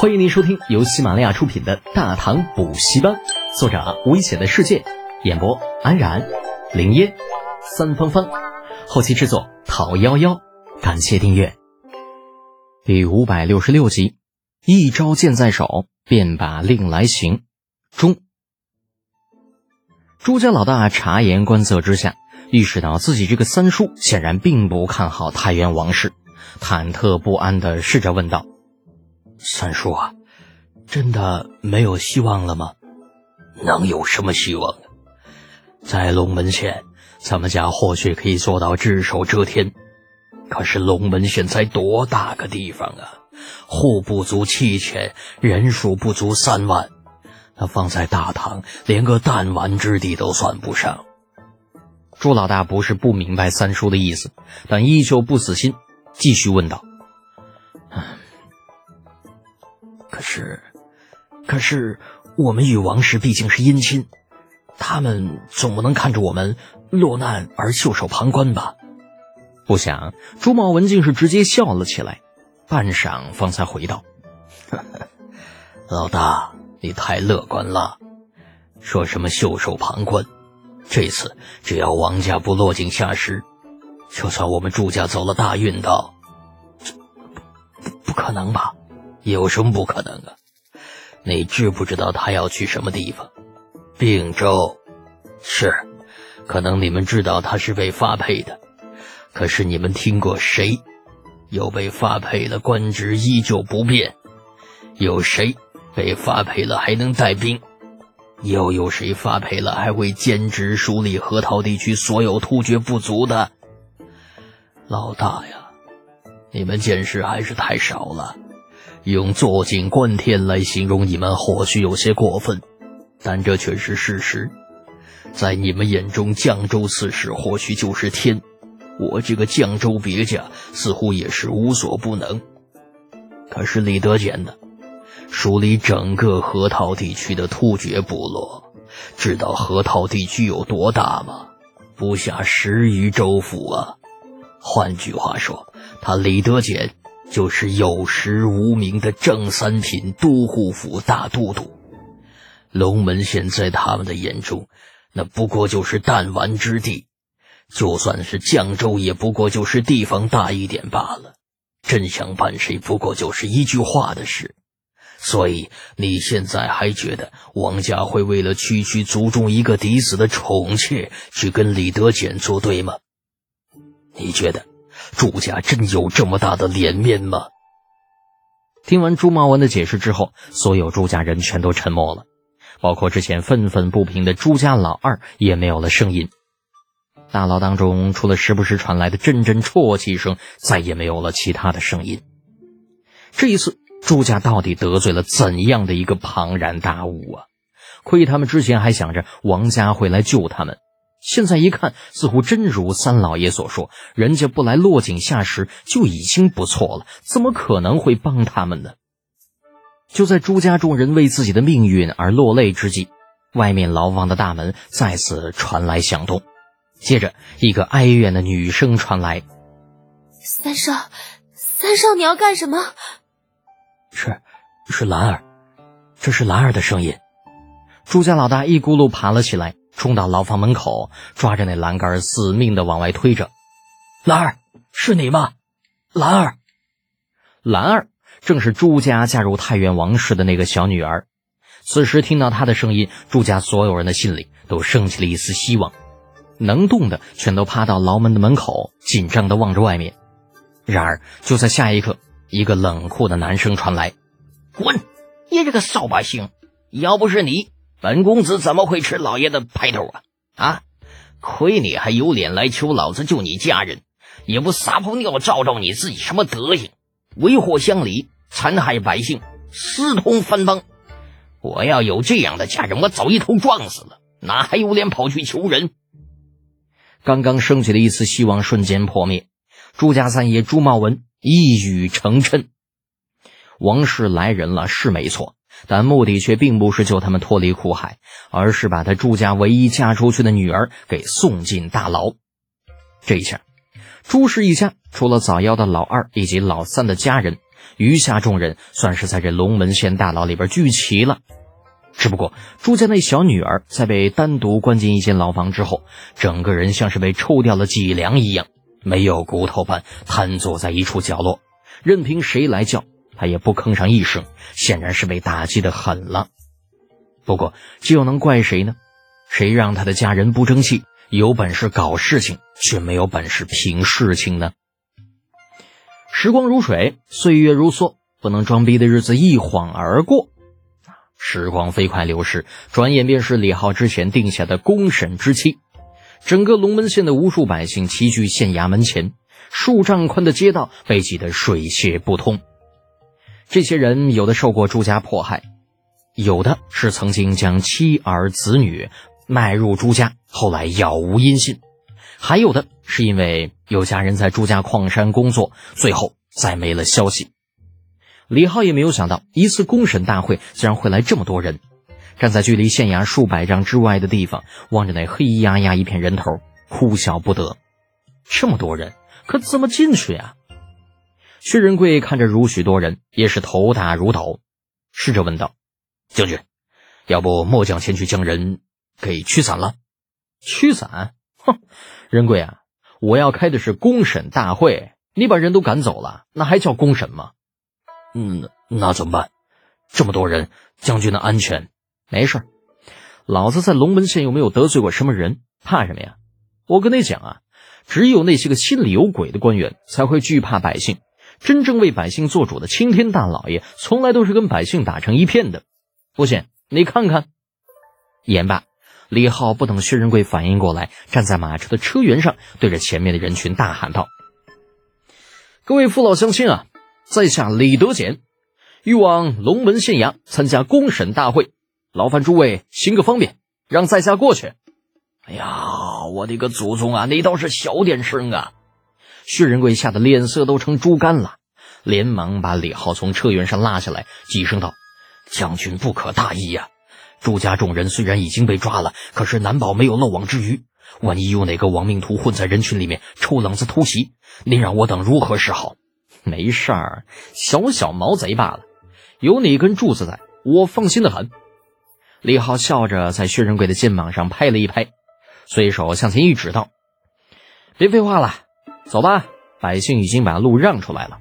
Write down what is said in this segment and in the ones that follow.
欢迎您收听由喜马拉雅出品的《大唐补习班》，作者危险的世界，演播安然、林烟、三芳芳，后期制作陶幺幺。感谢订阅。第五百六十六集，一招剑在手，便把令来行。中，朱家老大察言观色之下，意识到自己这个三叔显然并不看好太原王氏，忐忑不安的试着问道。三叔啊，真的没有希望了吗？能有什么希望呢？在龙门县，咱们家或许可以做到只手遮天。可是龙门县才多大个地方啊？户不足七千，人数不足三万，那放在大唐，连个弹丸之地都算不上。朱老大不是不明白三叔的意思，但依旧不死心，继续问道。可是，可是，我们与王氏毕竟是姻亲，他们总不能看着我们落难而袖手旁观吧？不想朱茂文竟是直接笑了起来，半晌方才回道：“ 老大，你太乐观了。说什么袖手旁观？这次只要王家不落井下石，就算我们朱家走了大运道，不不可能吧？”有什么不可能啊？你知不知道他要去什么地方？并州，是，可能你们知道他是被发配的，可是你们听过谁有被发配了官职依旧不变？有谁被发配了还能带兵？又有谁发配了还会兼职梳理河套地区所有突厥部族的？老大呀，你们见识还是太少了。用坐井观天来形容你们，或许有些过分，但这却是事实。在你们眼中，绛州刺史或许就是天，我这个绛州别驾似乎也是无所不能。可是李德俭呢？梳理整个河套地区的突厥部落，知道河套地区有多大吗？不下十余州府啊！换句话说，他李德俭。就是有实无名的正三品都护府大都督，龙门县在他们的眼中，那不过就是弹丸之地；就算是绛州，也不过就是地方大一点罢了。真想办谁，不过就是一句话的事。所以你现在还觉得王家会为了区区族中一个嫡子的宠妾，去跟李德俭作对吗？你觉得？朱家真有这么大的脸面吗？听完朱茂文的解释之后，所有朱家人全都沉默了，包括之前愤愤不平的朱家老二也没有了声音。大牢当中，除了时不时传来的阵阵啜泣声，再也没有了其他的声音。这一次，朱家到底得罪了怎样的一个庞然大物啊？亏他们之前还想着王家会来救他们。现在一看，似乎真如三老爷所说，人家不来落井下石就已经不错了，怎么可能会帮他们呢？就在朱家众人为自己的命运而落泪之际，外面牢房的大门再次传来响动，接着一个哀怨的女声传来：“三少，三少，你要干什么？”“是，是兰儿，这是兰儿的声音。”朱家老大一咕噜爬了起来。冲到牢房门口，抓着那栏杆，死命的往外推着。兰儿，是你吗？兰儿，兰儿正是朱家嫁入太原王室的那个小女儿。此时听到她的声音，朱家所有人的心里都升起了一丝希望。能动的全都趴到牢门的门口，紧张的望着外面。然而就在下一刻，一个冷酷的男声传来：“滚！你这个扫把星！要不是你……”本公子怎么会吃老爷的排头啊？啊！亏你还有脸来求老子救你家人，也不撒泡尿照照你自己什么德行？为祸乡里，残害百姓，私通藩邦。我要有这样的家人，我早一头撞死了，哪还有脸跑去求人？刚刚升起的一丝希望瞬间破灭。朱家三爷朱茂文一语成谶：王氏来人了，是没错。但目的却并不是救他们脱离苦海，而是把他朱家唯一嫁出去的女儿给送进大牢。这一下，朱氏一家除了早夭的老二以及老三的家人，余下众人算是在这龙门县大牢里边聚齐了。只不过朱家那小女儿在被单独关进一间牢房之后，整个人像是被抽掉了脊梁一样，没有骨头般瘫坐在一处角落，任凭谁来叫，他也不吭上一声，显然是被打击的狠了。不过这又能怪谁呢？谁让他的家人不争气，有本事搞事情，却没有本事平事情呢？时光如水，岁月如梭，不能装逼的日子一晃而过。时光飞快流逝，转眼便是李浩之前定下的公审之期。整个龙门县的无数百姓齐聚县衙门前，数丈宽的街道被挤得水泄不通。这些人有的受过朱家迫害，有的是曾经将妻儿子女卖入朱家，后来杳无音信；还有的是因为有家人在朱家矿山工作，最后再没了消息。李浩也没有想到，一次公审大会竟然会来这么多人。站在距离县衙数百丈之外的地方，望着那黑压压一片人头，哭笑不得。这么多人，可怎么进去呀？薛仁贵看着如许多人，也是头大如斗，试着问道：“将军，要不末将前去将人给驱散了？”驱散？哼！仁贵啊，我要开的是公审大会，你把人都赶走了，那还叫公审吗？嗯，那怎么办？这么多人，将军的安全没事。老子在龙门县又没有得罪过什么人，怕什么呀？我跟你讲啊，只有那些个心里有鬼的官员才会惧怕百姓。真正为百姓做主的青天大老爷，从来都是跟百姓打成一片的。不信你看看。言罢，李浩不等薛仁贵反应过来，站在马车的车辕上，对着前面的人群大喊道：“各位父老乡亲啊！”在下李德俭，欲往龙门县衙参加公审大会，劳烦诸位行个方便，让在下过去。哎呀，我的个祖宗啊！你倒是小点声啊！薛仁贵吓得脸色都成猪肝了，连忙把李浩从车辕上拉下来，急声道：“将军不可大意呀！朱家众人虽然已经被抓了，可是难保没有漏网之鱼。万一有哪个亡命徒混在人群里面抽冷子偷袭，您让我等如何是好？”没事儿，小小毛贼罢了，有你一根柱子在，我放心的很。李浩笑着在薛仁贵的肩膀上拍了一拍，随手向前一指道：“别废话了，走吧，百姓已经把路让出来了。”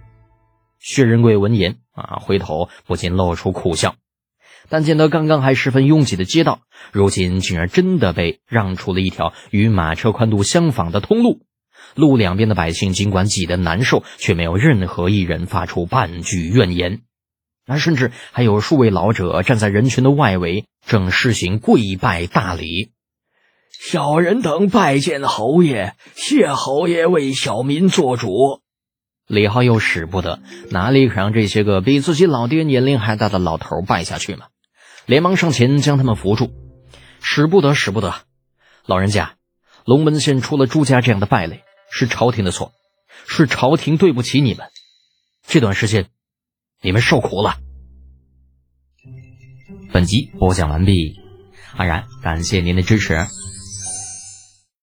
薛仁贵闻言啊，回头不禁露出苦笑，但见得刚刚还十分拥挤的街道，如今竟然真的被让出了一条与马车宽度相仿的通路。路两边的百姓尽管挤得难受，却没有任何一人发出半句怨言。那甚至还有数位老者站在人群的外围，正施行跪拜大礼。小人等拜见侯爷，谢侯爷为小民做主。李浩又使不得，哪里肯让这些个比自己老爹年龄还大的老头拜下去嘛？连忙上前将他们扶住。使不得，使不得，老人家，龙门县出了朱家这样的败类。是朝廷的错，是朝廷对不起你们。这段时间，你们受苦了。本集播讲完毕，安然感谢您的支持。